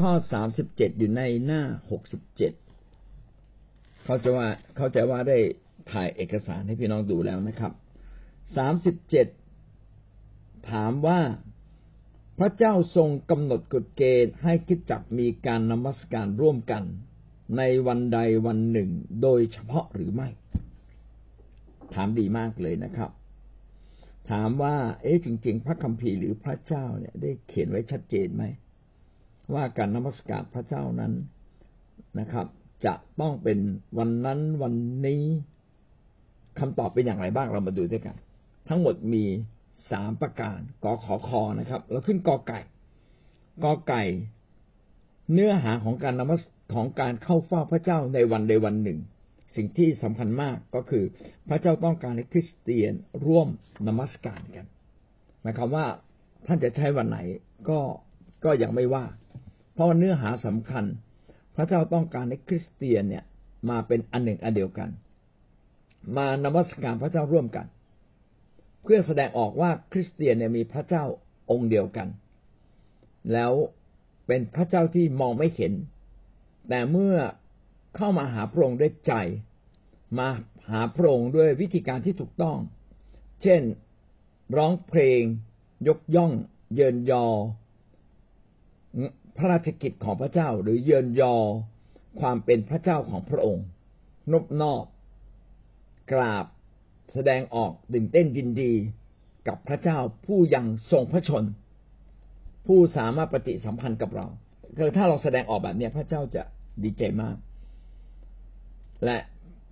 ข้อสามสิบเจ็ดอยู่ในหน้าหกสิบเจ็ดเขาจะว่าเขาใจว่าได้ถ่ายเอกสารให้พี่น้องดูแล้วนะครับสามสิบเจ็ดถามว่าพระเจ้าทรงกำหนดกฎเกณฑ์ให้คิดจักมีการนมัสการร่วมกัน ในวันใดวันหนึ่งโดยเฉพาะหรือไม่ ถามดีมากเลยนะครับ ถามว่า เอ๊ะจริง ๆ พระคัมภีร์หรือพระเจ้าเนี่ยได้เขียนไว้ชัดเจนไหม ว่าการนมัสการพระเจ้านั้นนะครับ จะต้องเป็นวันนั้นวันนี้คำตอบเป็นอย่างไรบ้างเรามาดูด้วยกัน ทั้งหมดมีสามประการกอขอคอนะครับเราขึ้นกอไก่กอไก่ เนื้อหาของการนมัสของการเข้าเฝ้าพระเจ้าในวันใดวันหนึ่ง สิ่งที่สำคัญมากก็คือ พระเจ้าต้องการให้คริสเตียนร่วมนมัสการกันหมายความว่าท่านจะใช้วันไหนก็ก็ยังไม่ว่า เพราะเนื้อหาสำคัญ พระเจ้าต้องการให้คริสเตียนเนี่ยมาเป็นอันหนึ่งอันเดียวกัน มานมัสการพระเจ้าร่วมกัน เพื่อแสดงออกว่าคริสเตียนเนี่ยมีพระเจ้าองค์เดียวกัน แล้วเป็นพระเจ้าที่มองไม่เห็น แต่เมื่อเข้ามาหาพระองค์ด้วยใจ มาหาพระองค์ด้วยวิธีการที่ถูกต้อง เช่น ร้องเพลง ยกย่อง เยินยอ พระราชกิจของพระเจ้าหรือเยินยอความเป็นพระเจ้าของพระองค์ นบนอบกราบแสดงออกตื่นเต้นยินดีกับพระเจ้าผู้ยังทรงพระชน ผู้สามารถปฏิสัมพันธ์กับเราคือถ้าเราแสดงออกแบบนี้พระเจ้าจะดีใจมาก และ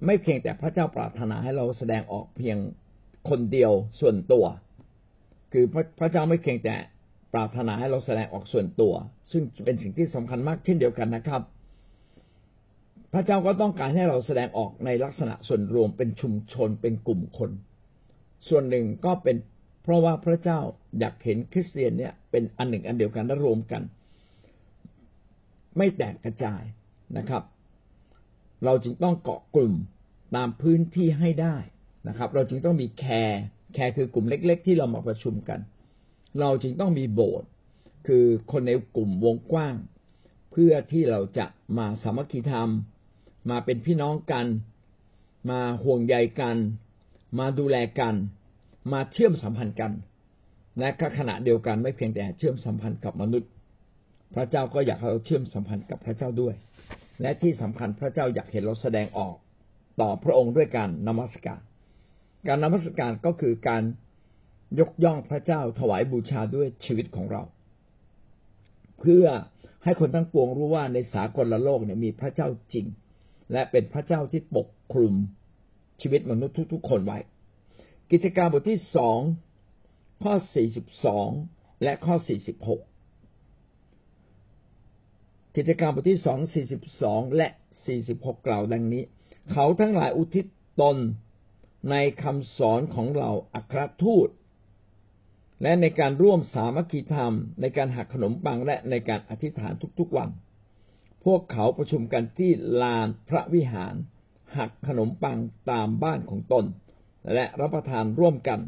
ไม่เพียงแต่พระเจ้าปรารถนาให้เราแสดงออกเพียงคนเดียวส่วนตัว คือพระพระเจ้าไม่เพียงแต่ ปรารถนาให้เราแสดงออกส่วนตัว ซึ่งเป็นสิ่งที่สำคัญมากเช่นเดียวกันนะครับ พระเจ้าก็ต้องการให้เราแสดงออกในลักษณะส่วนรวมเป็นชุมชนเป็นกลุ่มคน ส่วนหนึ่งก็เป็นเพราะว่าพระเจ้าอยากเห็นคริสเตียนเนี่ยเป็นอันหนึ่งอันเดียวกันและรวมกัน ไม่แตกกระจายนะครับ เราจึงต้องเกาะกลุ่มตามพื้นที่ให้ได้นะครับ เราจึงต้องมี care care คือกลุ่มเล็ก ๆ ที่เรามาประชุมกัน เราจึงต้องมีโบสถ์คือคนในกลุ่มวงกว้าง เพื่อที่เราจะมาสามัคคีธรรม มาเป็นพี่น้องกัน มาห่วงใยกัน มาดูแลกัน มาเชื่อมสัมพันธ์กัน และก็ขณะเดียวกันไม่เพียงแต่เชื่อมสัมพันธ์กับมนุษย์ พระเจ้าก็อยากให้เราเชื่อมสัมพันธ์กับพระเจ้าด้วย และที่สำคัญพระเจ้าอยากเห็นเราแสดงออกต่อพระองค์ด้วยการนมัสการ การนมัสการก็คือการ ยกย่องพระเจ้าถวายบูชาด้วยชีวิตของเรา เพื่อให้คนทั้งปวงรู้ว่าในสากลโลกเนี่ยมีพระเจ้าจริง และเป็นพระเจ้าที่ปกคลุมชีวิตมนุษย์ทุกๆ คนไว้ กิจการบทที่สองข้อสี่สิบสองและข้อสี่สิบหกกิจการบทที่สองสี่สิบสองและสี่สิบหกกล่าวดังนี้ เขาทั้งหลายอุทิศตนในคำสอนของเราอัครทูต และในการร่วมสามัคคีธรรม ในการหักขนมปังและในการอธิษฐานทุกๆวัน พวกเขาประชุมกันที่ลานพระวิหาร หักขนมปังตามบ้านของตน และรับประทานร่วมกัน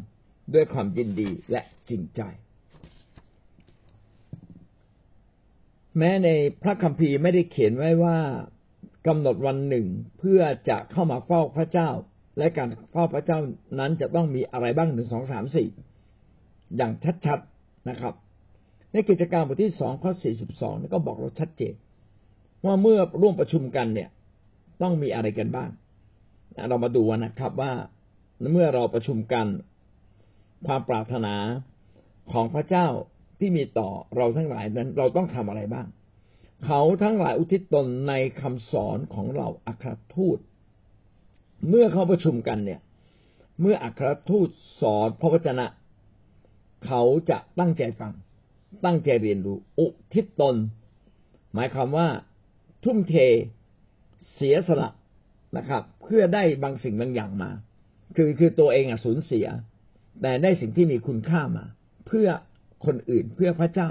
ด้วยความยินดีและจริงใจ แม้ในพระคัมภีร์ไม่ได้เขียนไว้ว่ากำหนดวันหนึ่งเพื่อจะเข้ามาเฝ้าพระเจ้า และการเฝ้าพระเจ้านั้นจะต้องมีอะไรบ้างหนึ่งสองสามสี่ อย่างชัดๆนะครับ ในกิจการบทที่สองข้อสี่สิบสองก็บอกเราชัดเจน ว่าเมื่อร่วมประชุมกันเนี่ย ต้องมีอะไรกันบ้าง เรามาดูนะครับว่าเมื่อเราประชุมกัน ความปรารถนาของพระเจ้าที่มีต่อเราทั้งหลายนั้นเราต้องทำอะไรบ้าง เขาทั้งหลายอุทิศตนในคำสอนของเราอัครทูต เมื่อเขาประชุมกันเนี่ย เมื่ออัครทูตสอนพระวจนะ เขาจะตั้งใจฟัง ตั้งใจเรียนรู้ อุทิศตน หมายความว่าทุ่มเทเสียสละนะครับ เพื่อได้บางสิ่งบางอย่างมา คือคือตัวเองอะสูญเสีย แต่ได้สิ่งที่มีคุณค่ามา เพื่อคนอื่นเพื่อพระเจ้า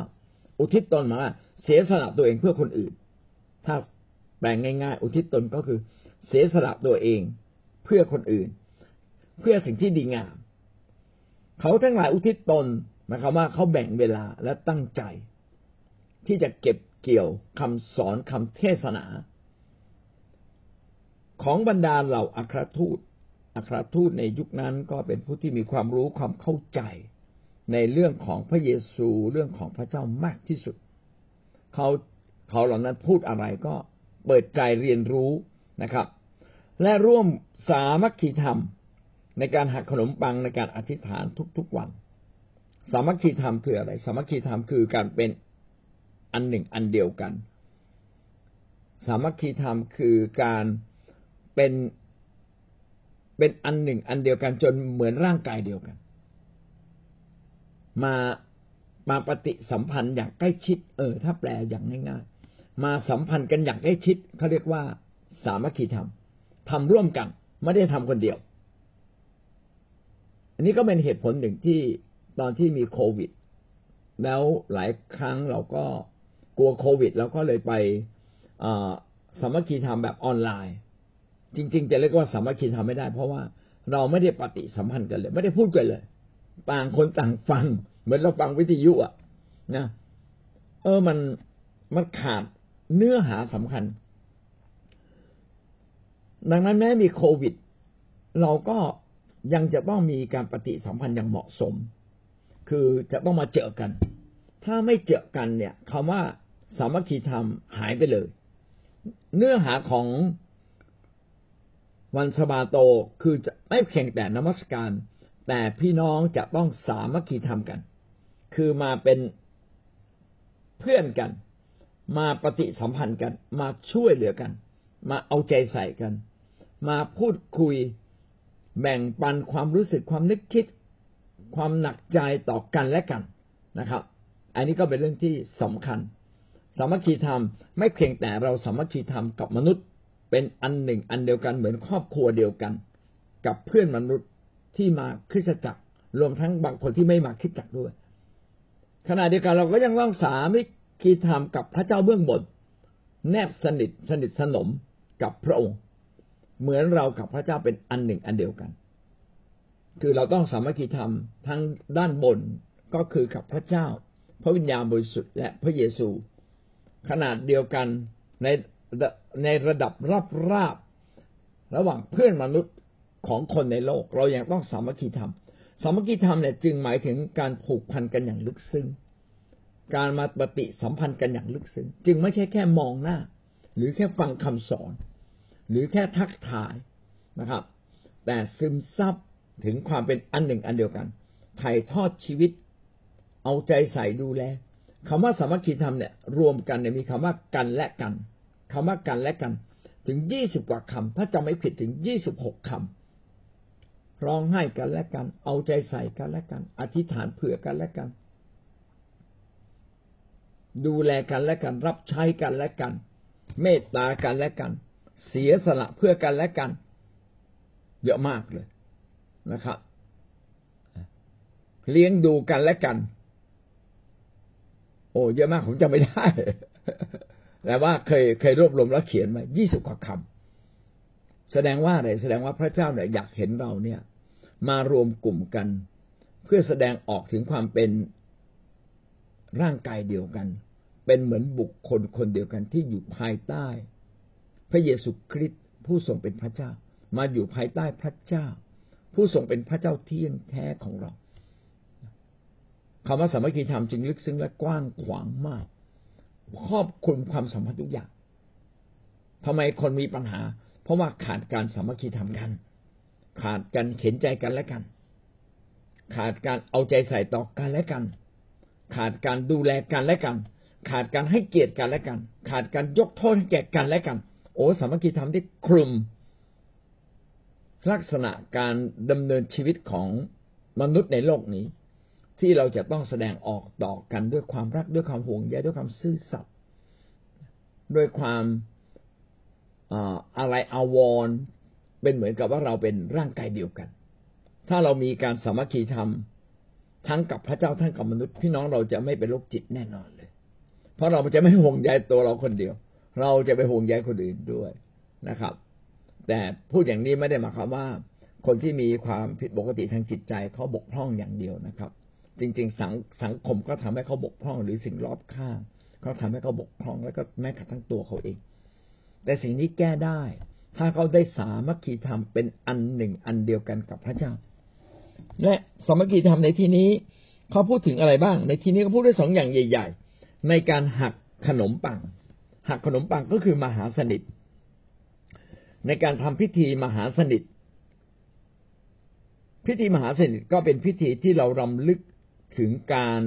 อุทิศตนมาเสียสละตัวเองเพื่อคนอื่น ถ้าแปลงง่าย ๆ อุทิศตนก็คือ เสียสละตัวเอง เพื่อคนอื่น เพื่อสิ่งที่ดีงาม เขาทั้งหลายอุทิศตนหมายความว่าเขาแบ่งเวลาและตั้งใจ ที่จะเก็บเกี่ยวคำสอนคำเทศนา ของบรรดาเหล่าอัครทูตอัครทูตในยุคนั้นก็เป็นผู้ที่มีความรู้ความเข้าใจ ในเรื่องของพระเยซูเรื่องของพระเจ้ามากที่สุด เขาเขาเหล่านั้นพูดอะไรก็เปิดใจเรียนรู้นะครับ และร่วมสามัคคีธรรม ในการหักขนมปังในการอธิษฐานทุกๆวัน สามัคคีธรรมคืออะไร สามัคคีธรรมคือการเป็นอันหนึ่งอันเดียวกัน สามัคคีธรรมคือการเป็นเป็นอันหนึ่งอันเดียวกันจนเหมือนร่างกายเดียวกัน มามาปฏิสัมพันธ์อย่างใกล้ชิด เออ ถ้าแปลอย่างง่ายๆมาสัมพันธ์กันอย่างใกล้ชิดเขาเรียกว่า สามัคคีธรรมทำร่วมกัน ไม่ได้ทำคนเดียว อันนี้ก็เป็นเหตุผลหนึ่งที่ตอนที่มีโควิด แล้วหลายครั้งเราก็กลัวโควิดเราก็เลยไปสามัคคีธรรมแบบออนไลน์ จริง ๆ จะเรียกว่าสามัคคีธรรมไม่ได้ เพราะว่าเราไม่ได้ปฏิสัมพันธ์กันเลย ไม่ได้พูดกันเลย ต่างคนต่างฟัง เหมือนเราฟังวิทยุอะนะ เออมันมันขาดเนื้อหาสำคัญ ดังนั้นแม้มีโควิด เราก็ ยังจะต้องมีการปฏิสัมพันธ์อย่างเหมาะสม คือจะต้องมาเจอกัน ถ้าไม่เจอกันเนี่ยคำว่าสามัคคีธรรมหายไปเลย เนื้อหาของวันสบาโตคือจะไม่เพียงแต่นมัสการ แต่พี่น้องจะต้องสามัคคีธรรมกัน คือมาเป็นเพื่อนกัน มาปฏิสัมพันธ์กัน มาช่วยเหลือกัน มาเอาใจใส่กัน มาพูดคุย แบ่งปันความรู้สึกความนึกคิด ความหนักใจต่อกันและกันนะครับ อันนี้ก็เป็นเรื่องที่สำคัญ สามัคคีธรรมไม่เพียงแต่เราสามัคคีธรรมกับมนุษย์ เป็นอันหนึ่งอันเดียวกันเหมือนครอบครัวเดียวกัน กับเพื่อนมนุษย์ที่มาคริสตจักร รวมทั้งบางคนที่ไม่มาคริสตจักรด้วย ขณะเดียวกันเราก็ยังต้องสามัคคีธรรมกับพระเจ้าเบื้องบนแนบสนิทสนิทสนมกับพระองค์ เหมือนเรากับพระเจ้าเป็นอันหนึ่งอันเดียวกัน คือเราต้องสามัคคีธรรมทั้งด้านบนก็คือกับพระเจ้า พระวิญญาณบริสุทธิ์และพระเยซู ขนาดเดียวกันในในระดับรับราบระหว่างเพื่อนมนุษย์ของคนในโลก เรายัางต้องสามัคคีธรรมสามัคคีธรรมเนี่ยจึงหมายถึงการผูกพันกันอย่างลึกซึ้งการมาปฏิสัมพันธ์กันอย่างลึกซึ้งจึงไม่ใช่แค่มองหน้า หรือแค่ฟังคำสอน หรือแค่ทักทายนะครับ แต่ซึมซับถึงความเป็นอันหนึ่งอันเดียวกันถ่ายทอดชีวิต เอาใจใส่ดูแลคำว่าสามัคคีธรรมเนี่ยรวมกันเนี่ยมีคำว่ากันและกันคำว่ากันและกัน ถึงยี่สิบกว่าคำถ้าจำไม่ผิดถึงยี่สิบหกคำร้องไห้กันและกัน เอาใจใส่กันและกัน อธิษฐานเผื่อกันและกัน ดูแลกันและกัน รับใช้กันและกัน เมตตากันและกัน เสียสละเพื่อกันและกัน เยอะมากเลยนะครับเลี้ยงดูกันและกัน โอ้เยอะมากผมจำไม่ได้ แต่ว่าเคยเคยรวบรวมแล้วเขียนมายี่สิบกว่าคำแสดงว่าอะไรแสดงว่าพระเจ้าเนี่ยอยากเห็นเราเนี่ย มารวมกลุ่มกัน เพื่อแสดงออกถึงความเป็นร่างกายเดียวกัน เป็นเหมือนบุคคลคนเดียวกันที่อยู่ภายใต้ พระเยซูคริสต์ผู้ทรงเป็นพระเจ้า มาอยู่ภายใต้พระเจ้า ผู้ทรงเป็นพระเจ้าเที่ยงแท้ของเราคำว่าสามัคคีธรรมจึงลึกซึ้งและกว้างขวางมาก ครอบคลุมความสัมพันธ์ทุกอย่างทำไมคนมีปัญหา เพราะว่าขาดการสามัคคีธรรมกัน ขาดการเข็นใจกันและกัน ขาดการเอาใจใส่ต่อกันและกัน ขาดการดูแลกันและกัน ขาดการให้เกียรติกันและกัน ขาดการยกโทษให้แก่กันและกัน โอ้สามัคคีธรรมที่คลุมลักษณะการดำเนินชีวิตของมนุษย์ในโลกนี้ ที่เราจะต้องแสดงออกต่อกันด้วยความรักด้วยความห่วงใยด้วยความซื่อสัตย์ด้วยความอะไรอาวรเป็นเหมือนกับว่าเราเป็นร่างกายเดียวกัน ถ้าเรามีการสามัคคีธรรมทั้งกับพระเจ้าทั้งกับมนุษย์พี่น้องเราจะไม่เป็นโรคจิตแน่นอนเลย เพราะเราจะไม่ห่วงใยตัวเราคนเดียว เราจะไปห่วงใยคนอื่นด้วยนะครับ แต่พูดอย่างนี้ไม่ได้หมายความว่า คนที่มีความผิดปกติทางจิตใจเขาบกพร่องอย่างเดียวนะครับ จริง ๆ สังสังคมก็ทำให้เขาบกพร่อง หรือสิ่งรอบข้างเขาทำให้เขาบกพร่องแล้วก็แม้กระทั่งตัวเขาเอง แต่สิ่งนี้แก้ได้ ถ้าเขาได้สามัคคีธรรมเป็นอันหนึ่งอันเดียวกันกับพระเจ้า และสามัคคีธรรมในที่นี้เขาพูดถึงอะไรบ้าง ในที่นี้เขาพูดได้สองอย่างใหญ่ ๆ ในการหักขนมปัง หักขนมปังก็คือมหาสนิท ในการทำพิธีมหาสนิท พิธีมหาสนิทก็เป็นพิธีที่เรารำลึกถึงการ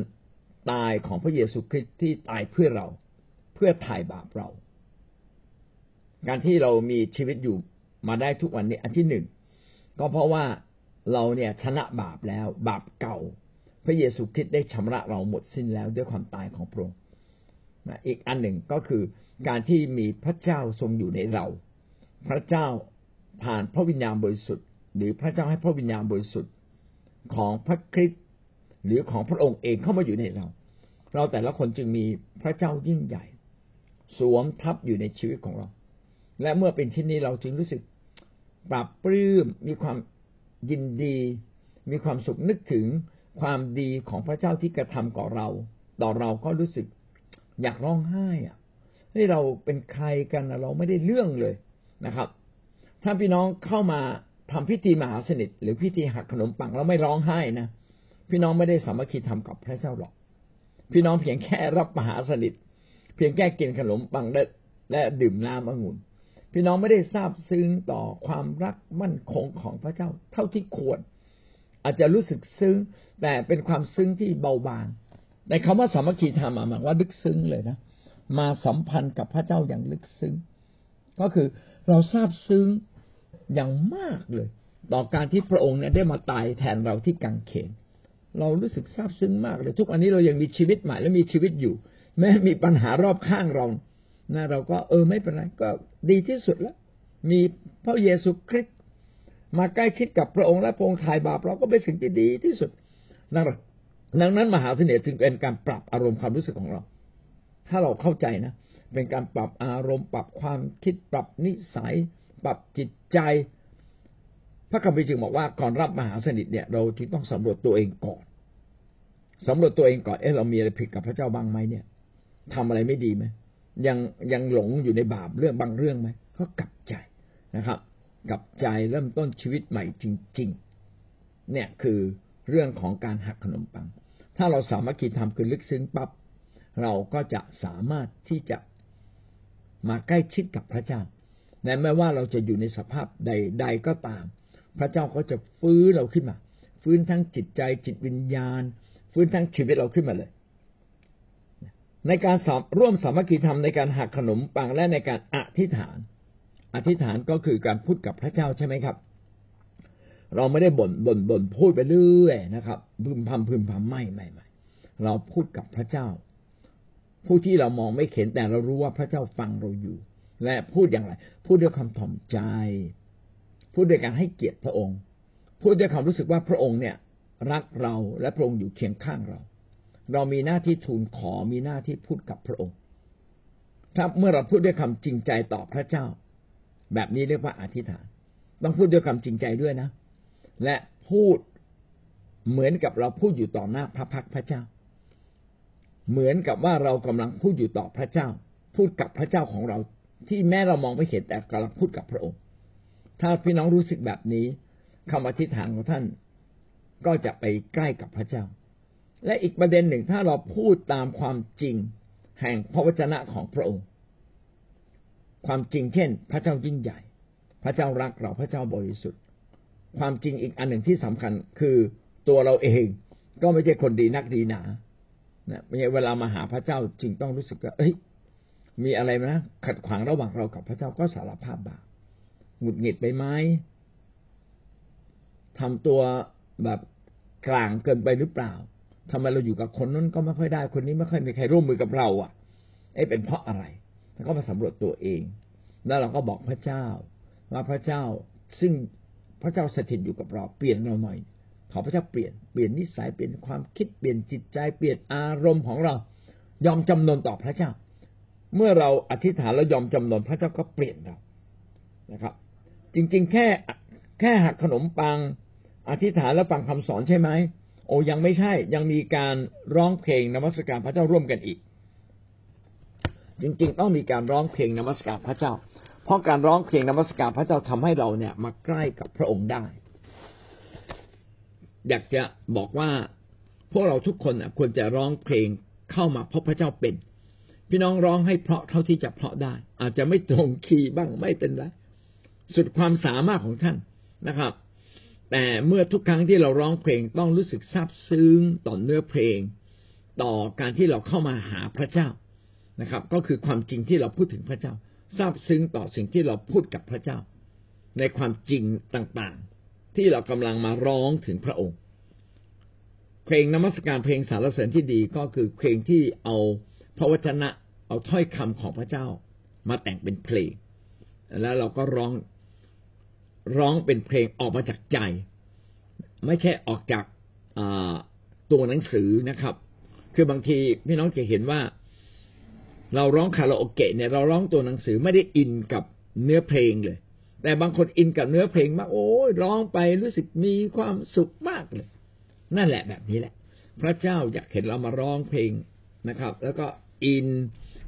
ตายของพระเยซูคริสต์ที่ตายเพื่อเรา เพื่อถ่ายบาปเรา การที่เรามีชีวิตอยู่มาได้ทุกวันนี้อันที่หนึ่งก็เพราะว่าเราเนี่ยชนะบาปแล้ว บาปเก่า พระเยซูคริสต์ได้ชำระเราหมดสิ้นแล้วด้วยความตายของพระองค์ อีกอันหนึ่งก็คือการที่มีพระเจ้าทรงอยู่ในเรา พระเจ้าผ่านพระวิญญาณบริสุทธิ์ หรือพระเจ้าให้พระวิญญาณบริสุทธิ์ของพระคริสต์หรือของพระองค์เองเข้ามาอยู่ในเรา เราแต่ละคนจึงมีพระเจ้ายิ่งใหญ่ สวมทับอยู่ในชีวิตของเรา และเมื่อเป็นที่นนี้เราจึงรู้สึกปรับปลื้มมีความยินดี มีความสุขนึกถึงความดีของพระเจ้าที่กระทำก่อเรา ต่อเราก็รู้สึก อยากร้องไห้อะนี่เราเป็นใครกันเราไม่ได้เรื่องเลยนะครับ ถ้าพี่น้องเข้ามาทำพิธีมหาสนิท หรือพิธีหักขนมปังแล้วไม่ร้องไห้นะพี่น้องไม่ได้สามัคคีทำกับพระเจ้าหรอก พี่น้องเพียงแค่รับมหาสนิท เพียงแค่กินขนมปังและและดื่มน้ำองุ่น พี่น้องไม่ได้ทราบซึ้งต่อความรักมั่นคงของพระเจ้าเท่าที่ควร อาจจะรู้สึกซึ้งแต่เป็นความซึ้งที่เบาบาง ในคำว่าสามัคคีธรรมหมายว่าลึกซึ้งเลยนะมาสัมพันธ์กับพระเจ้าอย่างลึกซึ้ง ก็คือเราทราบซึ้งอย่างมากเลย ต่อการที่พระองค์เนี่ยได้มาตายแทนเราที่กังเขน เรารู้สึกซาบซึ้งมากเลย ทุกวันนี้เรายังมีชีวิตใหม่และมีชีวิตอยู่ แม้มีปัญหารอบข้างเรานะเราก็เออไม่เป็นไรก็ดีที่สุดแล้ว มีพระเยซูคริสต์มาใกล้ชิดกับพระองค์และพระองค์ถ่ายบาปเราก็เป็นสิ่งที่ดีที่สุด ดังนั้นมหาเสน่ห์จึงเป็นการปรับอารมณ์ความรู้สึกของเรา ถ้าเราเข้าใจนะ เป็นการปรับอารมณ์ ปรับความคิด ปรับนิสัย ปรับจิตใจ พระคัมภีร์จึงบอกว่าก่อนรับมหาสนิทเนี่ยเราจึงต้องสำรวจตัวเองก่อนสำรวจตัวเองก่อน เอ๊ะเรามีอะไรผิดกับพระเจ้าบ้างไหมเนี่ยทำอะไรไม่ดีไหมยังยังหลงอยู่ในบาปเรื่องบางเรื่องไหมก็กลับใจนะครับ กลับใจเริ่มต้นชีวิตใหม่จริง ๆ เนี่ยคือ เรื่องของการหักขนมปัง ถ้าเราสามารถคิดทำคือลึกซึ้งปับ๊บเราก็จะสามารถที่จะมาใกล้ชิดกับพระเจ้าแม้ว่าเราจะอยู่ในสภาพใด ๆ ก็ตาม พระเจ้าก็จะฟื้นเราขึ้นมา ฟื้นทั้งจิตใจจิตวิญญาณ ฟื้นทั้งชีวิตเราขึ้นมาเลย ในการร่วมสามัคคีธรรมในการหักขนมปังและในการอธิษฐาน อธิษฐานก็คือการพูดกับพระเจ้าใช่ไหมครับ เราไม่ได้บ่นบ่นบ่นพูดไปเรื่อยนะครับพึมพำพึมพำไม่ไม่ไม่เราพูดกับพระเจ้า ผู้ที่เรามองไม่เห็นแต่เรารู้ว่าพระเจ้าฟังเราอยู่ และพูดอย่างไร พูดด้วยคำถ่อมใจ พูดด้วยการให้เกียรติพระองค์ พูดด้วยความรู้สึกว่าพระองค์เนี่ย รักเราและพระองค์อยู่เคียงข้างเรา เรามีหน้าที่ทูลขอมีหน้าที่พูดกับพระองค์ ถ้าเมื่อเราพูดด้วยคำจริงใจต่อพระเจ้า แบบนี้เรียกว่าอธิษฐาน ต้องพูดด้วยคำจริงใจด้วยนะ และพูดเหมือนกับเราพูดอยู่ต่อหน้าพระพักพระเจ้า เหมือนกับว่าเรากำลังพูดอยู่ต่อพระเจ้า พูดกับพระเจ้าของเรา ที่แม้เรามองไม่เห็นแต่กำลังพูดกับพระองค์ ถ้าพี่น้องรู้สึกแบบนี้คำอธิษฐานของท่านก็จะไปใกล้กับพระเจ้า และอีกประเด็นหนึ่งถ้าเราพูดตามความจริง แห่งพระวจนะของพระองค์ ความจริงเช่น พระเจ้ายิ่งใหญ่ พระเจ้ารักเราพระเจ้าบริสุทธิ์ ความจริงอีกอันหนึ่งที่สำคัญคือตัวเราเองก็ไม่ใช่คนดีนักดีหนานะเวลามาหาพระเจ้าจึงต้องรู้สึกว่าเอ้ย มีอะไรนะขัดขวางระหว่างเรากับพระเจ้าก็สารภาพบาปหงุดหงิดไปไหมทำตัวแบบกลางเกินไปหรือเปล่าทำไมเราอยู่กับคนนั้นก็ไม่ค่อยได้คนนี้ไม่ค่อยมีใครร่วมมือกับเรา อะเอ๊ะเป็นเพราะอะไรแล้วก็มาสำรวจตัวเอง แล้วเราก็บอกพระเจ้าว่าพระเจ้าซึ่ง พระเจ้าสถิตอยู่กับเราเปลี่ยนเราหน่อย ขอพระเจ้าเปลี่ยนเปลี่ยนนิสัยเปลี่ยนความคิดเปลี่ยนจิตใจเปลี่ยนอารมณ์ของเรา ยอมจำนนต่อพระเจ้า เมื่อเราอธิษฐานแล้วยอมจำนนพระเจ้าก็เปลี่ยนเรานะครับ จริงๆ แค่แค่หักขนมปัง อธิษฐานและฟังคำสอนใช่ไหมโอ้ยังไม่ใช่ยังมีการร้องเพลงนมัสการพระเจ้าร่วมกันอีก จริง ๆ ต้องมีการร้องเพลงนมัสการพระเจ้า เพราะการร้องเพลงนมัสการพระเจ้าทำให้เราเนี่ยมาใกล้กับพระองค์ได้ อยากจะบอกว่าพวกเราทุกคนควรจะร้องเพลงเข้ามาพบพระเจ้าเป็น พี่น้องร้องให้เพราะเท่าที่จะเพราะได้ อาจจะไม่ตรงคีย์บ้างไม่เป็นไรสุดความสามารถของท่านนะครับ แต่เมื่อทุกครั้งที่เราร้องเพลงต้องรู้สึกซาบซึ้งต่อเนื้อเพลง ต่อการที่เราเข้ามาหาพระเจ้านะครับ ก็คือความจริงที่เราพูดถึงพระเจ้า ซาบซึ้งต่อสิ่งที่เราพูดกับพระเจ้า ในความจริงต่างๆ ที่เรากำลังมาร้องถึงพระองค์ เพลงนมัสการเพลงสารเสริญที่ดีก็คือเพลงที่เอาพระวจนะเอาถ้อยคำของพระเจ้า มาแต่งเป็นเพลง แล้วเราก็ร้องร้องเป็นเพลงออกมาจากใจ ไม่ใช่ออกจากตัวหนังสือนะครับ คือบางทีพี่น้องจะเห็นว่า เราร้องคาราโอเกะเนี่ยเราร้องตัวหนังสือไม่ได้อินกับเนื้อเพลงเลย แต่บางคนอินกับเนื้อเพลงมากโอ้ยร้องไปรู้สึกมีความสุขมากเลย นั่นแหละแบบนี้แหละ พระเจ้าอยากเห็นเรามาร้องเพลงนะครับ แล้วก็อิน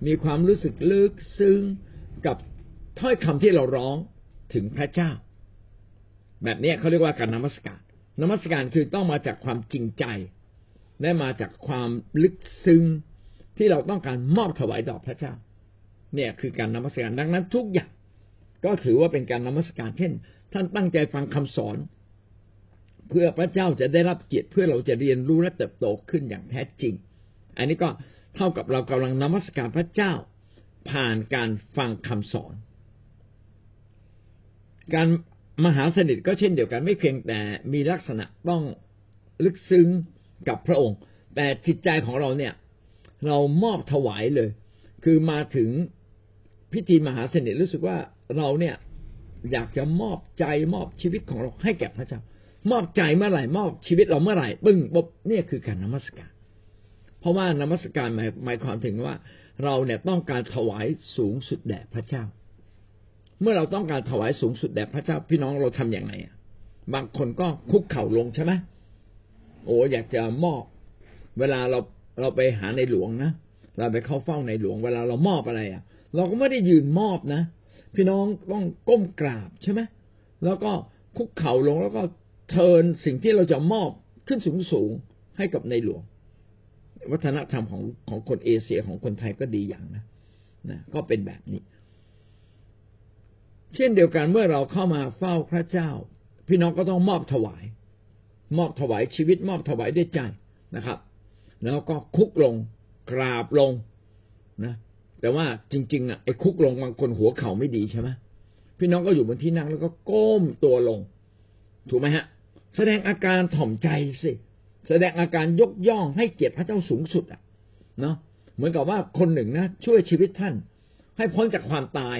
มีความรู้สึกลึกซึ้งกับถ้อยคำที่เราร้องถึงพระเจ้า แบบนี้เขาเรียกว่าการนมัสการนมัสการคือต้องมาจากความจริงใจ และมาจากความลึกซึ้ง ที่เราต้องการมอบถวายต่อพระเจ้า เนี่ยคือการนมัสการดังนั้นทุกอย่างก็ถือว่าเป็นการนมัสการ เช่น ท่านตั้งใจฟังคำสอน เพื่อพระเจ้าจะได้รับเกียรติเพื่อเราจะเรียนรู้และเติบโตขึ้นอย่างแท้จริง อันนี้ก็เท่ากับเรากำลังนมัสการพระเจ้า ผ่านการฟังคำสอน การมหาสนิทก็เช่นเดียวกันไม่เพียงแต่มีลักษณะต้องลึกซึ้งกับพระองค์ แต่จิตใจของเราเนี่ย เรามอบถวายเลย คือมาถึงพิธีมหาเสนิทรู้สึกว่าเราเนี่ยอยากจะมอบใจมอบชีวิตของเราให้แก่พระเจ้า มอบใจเมื่อไหร่มอบชีวิตเราเมื่อไหร่ปึ้งบบเนี่ยคือการนมัสการ เพราะว่านมัสการหมายหมายความถึงว่า เราเนี่ยต้องการถวายสูงสุดแด่พระเจ้า เมื่อเราต้องการถวายสูงสุดแด่พระเจ้า พี่น้องเราทํำอย่างไรบางคนก็คุกเข่าลงใช่ไหมโอ้อยากจะมอบ เวลาเรา เราไปหาในหลวงนะเราไปเข้าเฝ้าในหลวงเวลาเรามอบอะไรอะ เราก็ไม่ได้ยืนมอบนะ พี่น้องต้องก้มกราบใช่ไหมแล้วก็คุกเข่าลงแล้วก็เทินสิ่งที่เราจะมอบขึ้นสูงสูงให้กับในหลวง วัฒนธรรมของของคนเอเชียของคนไทยก็ดีอย่างนะนะก็เป็นแบบนี้ เช่นเดียวกันเมื่อเราเข้ามาเฝ้าพระเจ้า พี่น้องก็ต้องมอบถวาย มอบถวายชีวิตมอบถวายด้วยใจนะครับ แล้วก็คุกลงกราบลงนะแต่ว่าจริง ๆอะไอ้คุกลงบางคนหัวเข่าไม่ดีใช่ไหมพี่น้องก็อยู่บนที่นั่งแล้วก็ก้มตัวลง ถูกไหมฮะ แสดงอาการถ่อมใจสิแสดงอาการยกย่องให้เกียรติพระเจ้าสูงสุดอะเนาะเหมือนกับว่าคนหนึ่งนะช่วยชีวิตท่าน ให้พ้นจากความตาย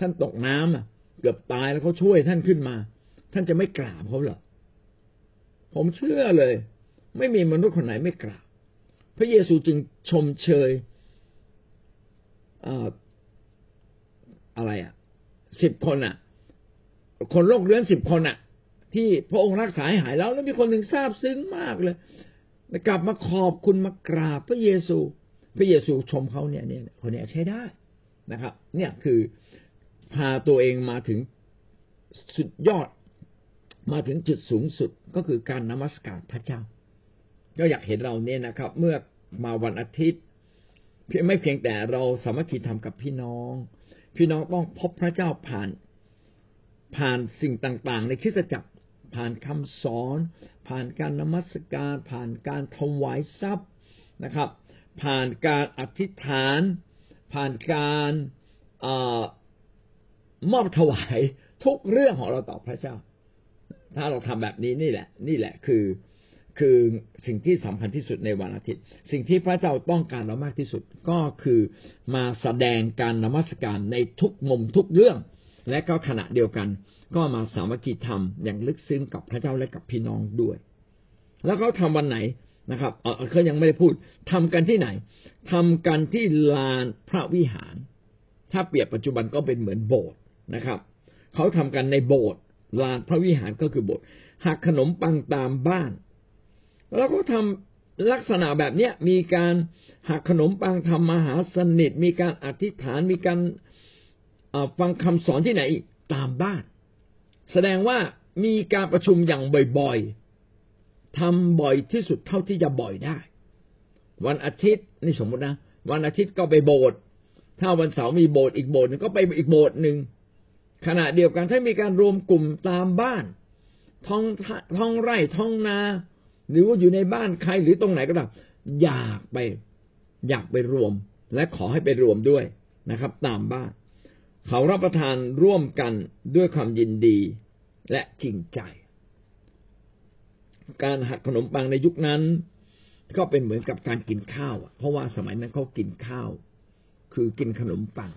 ท่านตกน้ำอะ เกือบตายแล้วเขาช่วยท่านขึ้นมา ท่านจะไม่กราบเขาเหรอผมเชื่อเลย ไม่มีมนุษย์คนไหนไม่กราบ ระเยซูจึงชมเชยอะไรอะสิบคนอะ คนโรคเรื้อนสิบคนอะ ที่พระองค์รักษาหายแล้วแล้วมีคนหนึ่งทราบซึ้งมากเลยกลับมาขอบคุณมากราบพระเยซู พระเยซูชมเขาเนี่ยเนี่ยคนนี้ใช้ได้นะครับ เนี่ยคือพาตัวเองมาถึงสุดยอดมาถึงจุดสูงสุดก็คือการนมัสการพระเจ้า ก็อยากเห็นเราเนี่ยนะครับ เมื่อ มาวันอาทิตย์เพียงไม่เพียงแต่เราสามัคคีทำกับพี่น้อง พี่น้องต้องพบพระเจ้าผ่าน ผ่านสิ่งต่างๆ ในคริสตจักรผ่านคำสอน ผ่านการนมัสการ ผ่านการถวายทรัพย์นะครับ ผ่านการอธิษฐาน ผ่านการมอบถวายทุกเรื่องของเราต่อพระเจ้า ถ้าเราทำแบบนี้นี่แหละ นี่แหละคือ คือสิ่งที่สำคัญที่สุดในวันอาทิตย์ สิ่งที่พระเจ้าต้องการเรามากที่สุดก็คือมาแสดงการนมัสการในทุกมุมทุกเรื่อง และก็ขณะเดียวกัน ก็มาสามัคคีธรรมอย่างลึกซึ้งกับพระเจ้าและกับพี่น้องด้วย แล้วเขาทาวันไหนนะครับเออเขายังไม่ได้พูดทำกันที่ไหนทำกันที่ลานพระวิหาร ถ้าเปรียบปัจจุบันก็เป็นเหมือนโบสถ์นะครับ เขาทำกันในโบสถ์ลานพระวิหารก็คือโบสถ์หักขนมปังตามบ้าน แล้วก็ทำลักษณะแบบเนี้ยมีการหักขนมปังทำมหาสนิทมีการอธิษฐานมีการฟังคำสอนที่ไหนตามบ้าน แสดงว่ามีการประชุมอย่างบ่อยๆทำบ่อยที่สุดเท่าที่จะบ่อยได้ วันอาทิตย์นี่สมมตินะ วันอาทิตย์ก็ไปโบสถ์ถ้าวันเสาร์มีโบสถ์อีกโบสถ์นึงก็ไปอีกโบสถ์หนึ่งขณะเดียวกันถ้ามีการรวมกลุ่มตามบ้าน ท้องท้องไร่ท้องนา หรือว่าอยู่ในบ้านใครหรือตรงไหนก็ตามอยากไป อยากไปรวม และขอให้ไปรวมด้วยนะครับ ตามบ้าน เขารับประทานร่วมกันด้วยความยินดีและจริงใจ การหักขนมปังในยุคนั้น ก็เป็นเหมือนกับการกินข้าวเพราะว่าสมัยนั้นเขากินข้าว คือกินขนมปัง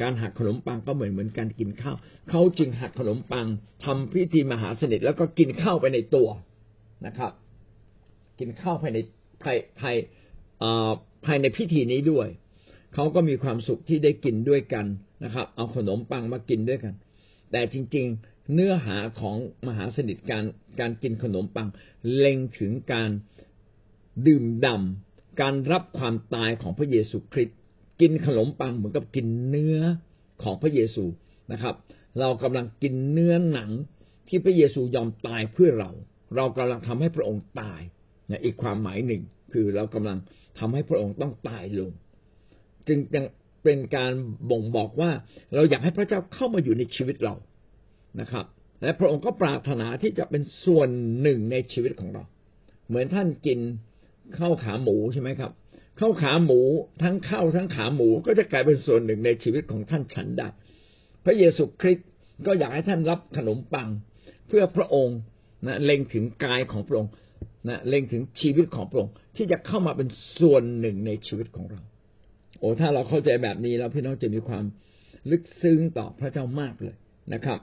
การหักขนมปังก็เหมือนเหมือนการกินข้าว เขาจึงหักขนมปังทำพิธีมหาสนิทแล้วก็กินข้าวไปในตัว นะครับ กินข้าวภายในภายภายภายในพิธีนี้ด้วย เขาก็มีความสุขที่ได้กินด้วยกันนะครับ เอาขนมปังมากินด้วยกัน แต่จริง ๆ เนื้อหาของมหาสนิทการการกินขนมปัง เล็งถึงการดื่มด่าการรับความตายของพระเยซูคริสต์กินขนมปังเหมือนกับกินเนื้อของพระเยซูนะครับ เรากำลังกินเนื้อหนังที่พระเยซูยอมตายเพื่อเรา เรากำลังทำให้พระองค์ตายนะอีกความหมายหนึ่งคือเรากำลังทำให้พระองค์ต้องตายลง จึงยังเป็นการบ่งบอกว่าเราอยากให้พระเจ้าเข้ามาอยู่ในชีวิตเรานะครับ และพระองค์ก็ปรารถนาที่จะเป็นส่วนหนึ่งในชีวิตของเรา เหมือนท่านกินข้าวขาหมูใช่ไหมครับข้าวขาหมูทั้งข้าวทั้งขาหมูก็จะกลายเป็นส่วนหนึ่งในชีวิตของท่านฉันได้ พระเยซูคริสต์ก็อยากให้ท่านรับขนมปัง เพื่อพระองค์ นะเล็งถึงกายของพระองค์นะเล็งถึงชีวิตของพระองค์ที่จะเข้ามาเป็นส่วนหนึ่งในชีวิตของเรา โอ้ถ้าเราเข้าใจแบบนี้แล้วพี่น้องจะมีความลึกซึ้งต่อพระเจ้ามากเลยนะครับ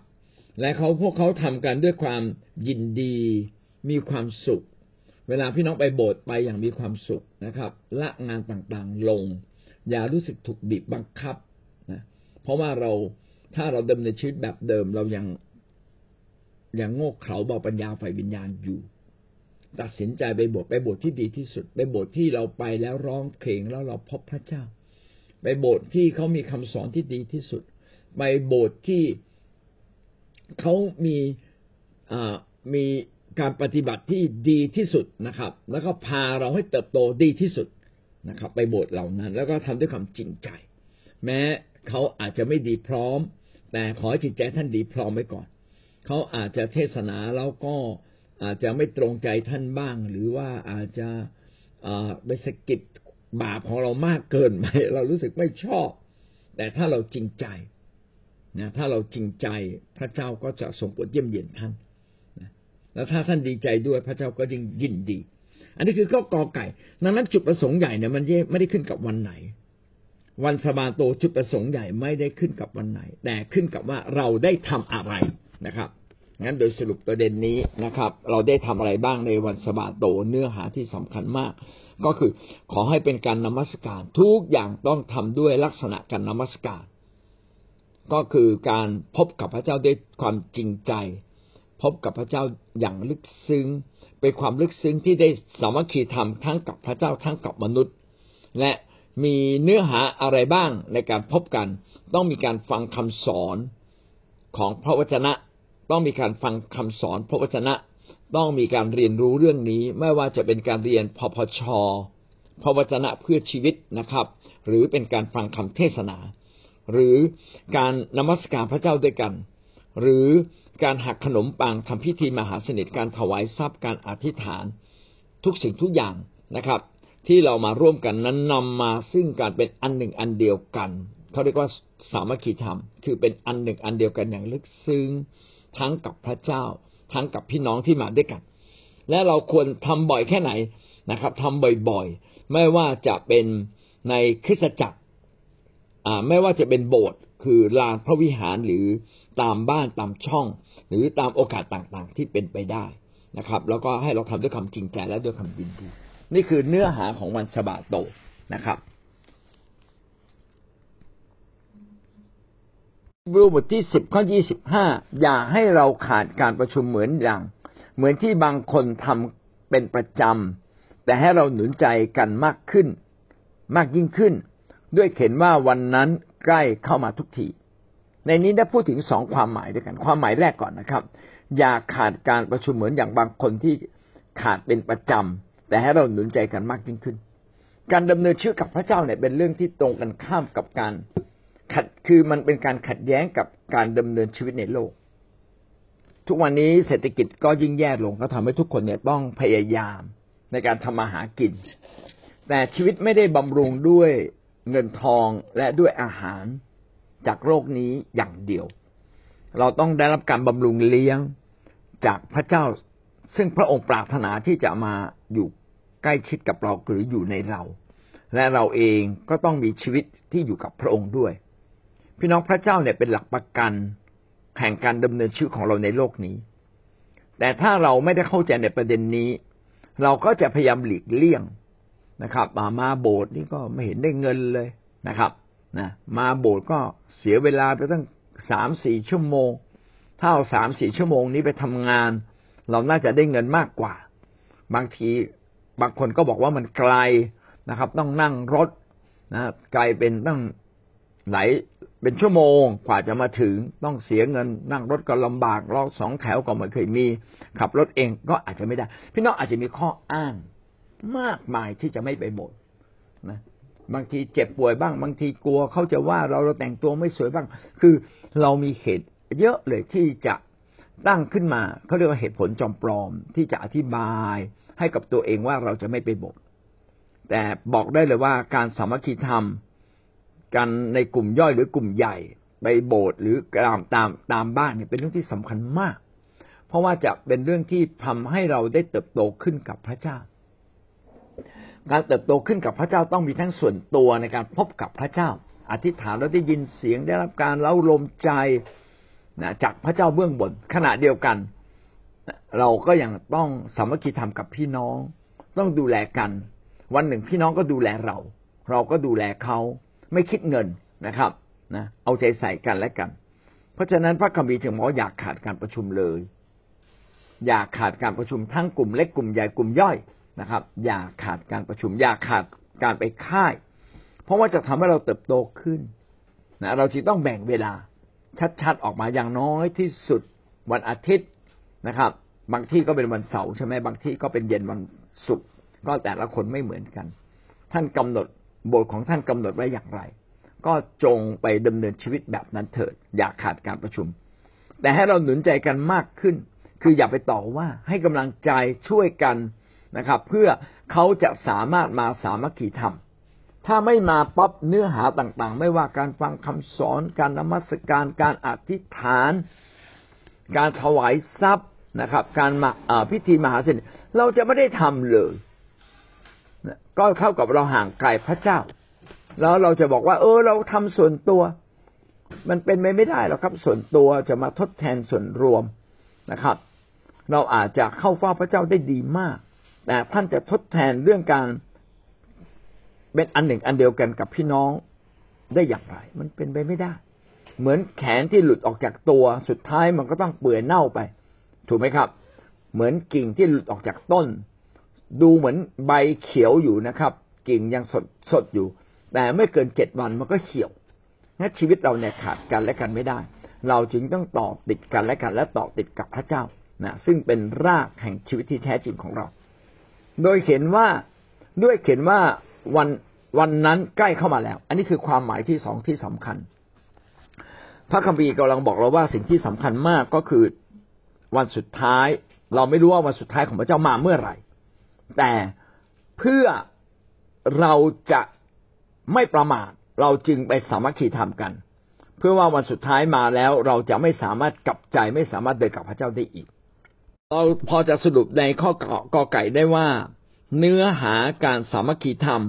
และเขาพวกเขาทำกันด้วยความยินดี มีความสุข เวลาพี่น้องไปโบสถ์ไปอย่างมีความสุขนะครับละงานต่างๆลง อย่ารู้สึกถูกบีบบังคับนะเพราะว่าเราถ้าเราดำเนินชีวิตแบบเดิมเรายัง ยังโง่เขลาเบาปัญญาไฟวิญญาณอยู่ ตัดสินใจไปโบสถ์ไปโบสถ์ที่ดีที่สุด ไปโบสถ์ที่เราไปแล้วร้องเพลงแล้วเราพบพระเจ้า ไปโบสถ์ที่เขามีคำสอนที่ดีที่สุด ไปโบสถ์ที่เขามีอ่ามีการปฏิบัติที่ดีที่สุดนะครับ แล้วก็พาเราให้เติบโตดีที่สุดนะครับ ไปโบสถ์เหล่านั้น แล้วก็ทำด้วยความจริงใจ แม้เขาอาจจะไม่ดีพร้อม แต่ขอให้จิตใจท่านดีพร้อมไว้ก่อน เขาอาจจะเทศนาแล้วก็อาจจะไม่ตรงใจท่านบ้าง หรือว่าอาจจะไปสะกิดบาปของเรามากเกินไปเรารู้สึกไม่ชอบ แต่ถ้าเราจริงใจนะถ้าเราจริงใจพระเจ้าก็จะทรงโปรดเยี่ยมเยียนท่านแล้วถ้าท่านดีใจด้วยพระเจ้าก็ยิ่งยินดี อันนี้คือข้อกอไก่ดังนั้นจุดประสงค์ใหญ่เนี่ยมันไม่ได้ขึ้นกับวันไหน วันสบาโตจุดประสงค์ใหญ่ไม่ได้ขึ้นกับวันไหน แต่ขึ้นกับว่าเราได้ทำอะไร นะครับงั้นโดยสรุปประเด็นนี้นะครับ เราได้ทำอะไรบ้างในวันสบาโตเนื้อหาที่สำคัญมาก ก็คือขอให้เป็นการนมัสการทุกอย่างต้องทำด้วยลักษณะการนมัสการ ก็คือการพบกับพระเจ้าด้วยความจริงใจ พบกับพระเจ้าอย่างลึกซึ้งเป็นความลึกซึ้งที่ได้สามัคคีธรรมทั้งกับพระเจ้าทั้งกับมนุษย์ และมีเนื้อหาอะไรบ้างในการพบกัน ต้องมีการฟังคำสอนของพระวจนะ ต้องมีการฟังคำสอนพระวจนะ ต้องมีการเรียนรู้เรื่องนี้ ไม่ว่าจะเป็นการเรียนพพชพระวจนะเพื่อชีวิตนะครับ หรือเป็นการฟังคำเทศนา หรือการนมัสการพระเจ้าด้วยกัน หรือการหักขนมปังทำพิธีมหาสนิทการถวายทรัพย์การอธิษฐาน ทุกสิ่งทุกอย่างนะครับ ที่เรามาร่วมกันนั้นนำมาซึ่งการเป็นอันหนึ่งอันเดียวกันเขาเรียกว่าสามัคคีธรรม คือเป็นอันหนึ่งอันเดียวกันอย่างลึกซึ้ง ทั้งกับพระเจ้า ทั้งกับพี่น้องที่มาด้วยกัน และเราควรทำบ่อยแค่ไหนนะครับทำบ่อยๆ ไม่ว่าจะเป็นในคริสตจักรอ่าไม่ว่าจะเป็นโบสถ์คือลานพระวิหารหรือตามบ้านตามช่อง หรือตามโอกาสต่างๆ ที่เป็นไปได้นะครับ แล้วก็ให้เราทำด้วยความจริงใจและด้วยความยินดีนี่คือเนื้อหาของวันสบาโตนะครับ รูบทที่สิบข้อยี่สิบห้าอย่าให้เราขาดการประชุมเหมือนอย่าง เหมือนที่บางคนทำเป็นประจำ แต่ให้เราหนุนใจกันมากขึ้น มากยิ่งขึ้น ด้วยเห็นว่าวันนั้นใกล้เข้ามาทุกที ในนี้ได้พูดถึงสองความหมายด้วยกัน ความหมายแรกก่อนนะครับ อย่าขาดการประชุมเหมือนอย่างบางคนที่ขาดเป็นประจำ แต่ให้เราหนุนใจกันมากยิ่งขึ้น การดำเนินชีวิตกับพระเจ้าเนี่ยเป็นเรื่องที่ตรงกันข้ามกับการ ขัดคือมันเป็นการขัดแย้งกับการดำเนินชีวิตในโลก ทุกวันนี้เศรษฐกิจก็ยิ่งแย่ลงก็ทำให้ทุกคนเนี่ยต้องพยายามในการทำมาหากิน แต่ชีวิตไม่ได้บำรุงด้วยเงินทองและด้วยอาหารจากโลกนี้อย่างเดียว เราต้องได้รับการบำรุงเลี้ยงจากพระเจ้า ซึ่งพระองค์ปรารถนาที่จะมาอยู่ใกล้ชิดกับเราหรืออยู่ในเรา และเราเองก็ต้องมีชีวิตที่อยู่กับพระองค์ด้วย พี่น้องพระเจ้าเนี่ยเป็นหลักประกันแห่งการดำเนินชีวิตของเราในโลกนี้ แต่ถ้าเราไม่ได้เข้าใจในประเด็นนี้ เราก็จะพยายามหลีกเลี่ยงนะครับมามาโบสถ์นี่ก็ไม่เห็นได้เงินเลยนะครับนะมาโบสถ์ก็เสียเวลาไปตั้งสามสี่ชั่วโมง ถ้าเอาสามสี่ชั่วโมงนี้ไปทำงาน เราน่าจะได้เงินมากกว่า บางทีบางคนก็บอกว่ามันไกลนะครับ ต้องนั่งรถนะไกลเป็นตั้งหลาย เป็นชั่วโมงกว่าจะมาถึงต้องเสียเงินนั่งรถก็ลำบากรอสองแถวก็ไม่เคยมี ขับรถเองก็อาจจะไม่ได้ พี่น้องอาจจะมีข้ออ้างมากมายที่จะไม่ไปโบสถ์นะบางทีเจ็บป่วยบ้าง บางทีกลัวเขาจะว่าเราเราแต่งตัวไม่สวยบ้าง คือเรามีเหตุเยอะเลยที่จะตั้งขึ้นมาเขาเรียกว่าเหตุผลจอมปลอมที่จะอธิบายให้กับตัวเองว่าเราจะไม่ไปโบสถ์แต่บอกได้เลยว่าการสามัคคีธรรม กันในกลุ่มย่อยหรือกลุ่มใหญ่ไปโบสถ์หรือตามตามตามบ้านเนี่ยเป็นเรื่องที่สำคัญมาก เพราะว่าจะเป็นเรื่องที่ทำให้เราได้เติบโตขึ้นกับพระเจ้า การเติบโตขึ้นกับพระเจ้าต้องมีทั้งส่วนตัวในการพบกับพระเจ้า อธิษฐานแล้วได้ยินเสียงได้รับการเล้าลมใจนะจากพระเจ้าเบื้องบนขณะเดียวกัน เราก็ยังต้องสามัคคีธรรมกับพี่น้อง ต้องดูแลกัน วันหนึ่งพี่น้องก็ดูแลเรา เราก็ดูแลเขา ไม่คิดเงินนะครับนะเอาใจใส่กันและกัน เพราะฉะนั้นพระคัมภีร์ถึงบอกอยากขาดการประชุมเลย อยากขาดการประชุมทั้งกลุ่มเล็กกลุ่มใหญ่กลุ่มย่อยนะครับ อย่าขาดการประชุม อย่าขาดการไปค่าย เพราะว่าจะทำให้เราเติบโตขึ้นนะเราจึงต้องแบ่งเวลาชัดๆออกมาอย่างน้อยที่สุดวันอาทิตย์นะครับ บางที่ก็เป็นวันเสาร์ใช่ไหมบางที่ก็เป็นเย็นวันศุกร์ก็แต่ละคนไม่เหมือนกัน ท่านกำหนด บทของท่านกำหนดไว้อย่างไร ก็จงไปดำเนินชีวิตแบบนั้นเถิด อย่าขาดการประชุม แต่ให้เราหนุนใจกันมากขึ้น คืออย่าไปต่อว่าให้กำลังใจช่วยกันนะครับ เพื่อเขาจะสามารถมาสามัคคีธรรม ถ้าไม่มาปั๊บเนื้อหาต่างๆ ไม่ว่าการฟังคำสอนการนมัสการการอธิษฐาน การถวายทรัพย์นะครับ การมาพิธีมหาเสน่เราจะไม่ได้ทำเลย ก็เท่ากับเราห่างไกลพระเจ้า แล้วเราจะบอกว่า เออ เราทำส่วนตัว มันเป็นไปไม่ได้หรอกครับ ส่วนตัวจะมาทดแทนส่วนรวมนะครับ เราอาจจะเข้าเฝ้าพระเจ้าได้ดีมาก แต่ท่านจะทดแทนเรื่องการเป็นอันหนึ่งอันเดียวกันกับพี่น้องได้อย่างไร มันเป็นไปไม่ได้ เหมือนแขนที่หลุดออกจากตัวสุดท้ายมันก็ต้องเปื่อยเน่าไป ถูกไหมครับ เหมือนกิ่งที่หลุดออกจากต้น ดูเหมือนใบเขียวอยู่นะครับ กิ่งยังสดสดอยู่ แต่ไม่เกินเจ็ดวันมันก็เขียวงั้นชีวิตเราเนี่ยขาดกันและกันไม่ได้ เราจึงต้องต่อติดกันและกันและต่อติดกับพระเจ้านะซึ่งเป็นรากแห่งชีวิตที่แท้จริงของเรา โดยเห็นว่าด้วยเห็นว่าวันวันนั้นใกล้เข้ามาแล้ว อันนี้คือความหมายที่สองที่สำคัญ พระคัมภีร์กำลังบอกเราว่าสิ่งที่สำคัญมากก็คือวันสุดท้าย เราไม่รู้ว่าวันสุดท้ายของพระเจ้ามาเมื่อไหร่ แต่เพื่อเราจะไม่ประมาทเราจึงไปสามัคคีธรรมกัน เพื่อว่าวันสุดท้ายมาแล้วเราจะไม่สามารถกลับใจไม่สามารถเดินกับพระเจ้าได้อีก เราพอจะสรุปในข้อกอไก่ได้ว่า เนื้อหาการสามัคคีธรรม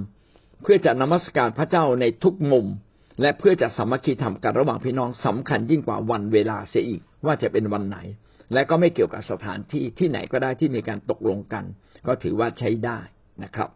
เพื่อจะนมัสการพระเจ้าในทุกมุม และเพื่อจะสามัคคีธรรมกันระหว่างพี่น้องสำคัญยิ่งกว่าวันเวลาเสียอีกว่าจะเป็นวันไหน และก็ไม่เกี่ยวกับสถานที่ที่ไหนก็ได้ที่มีการตกลงกัน ก็ถือว่าใช้ได้นะครับ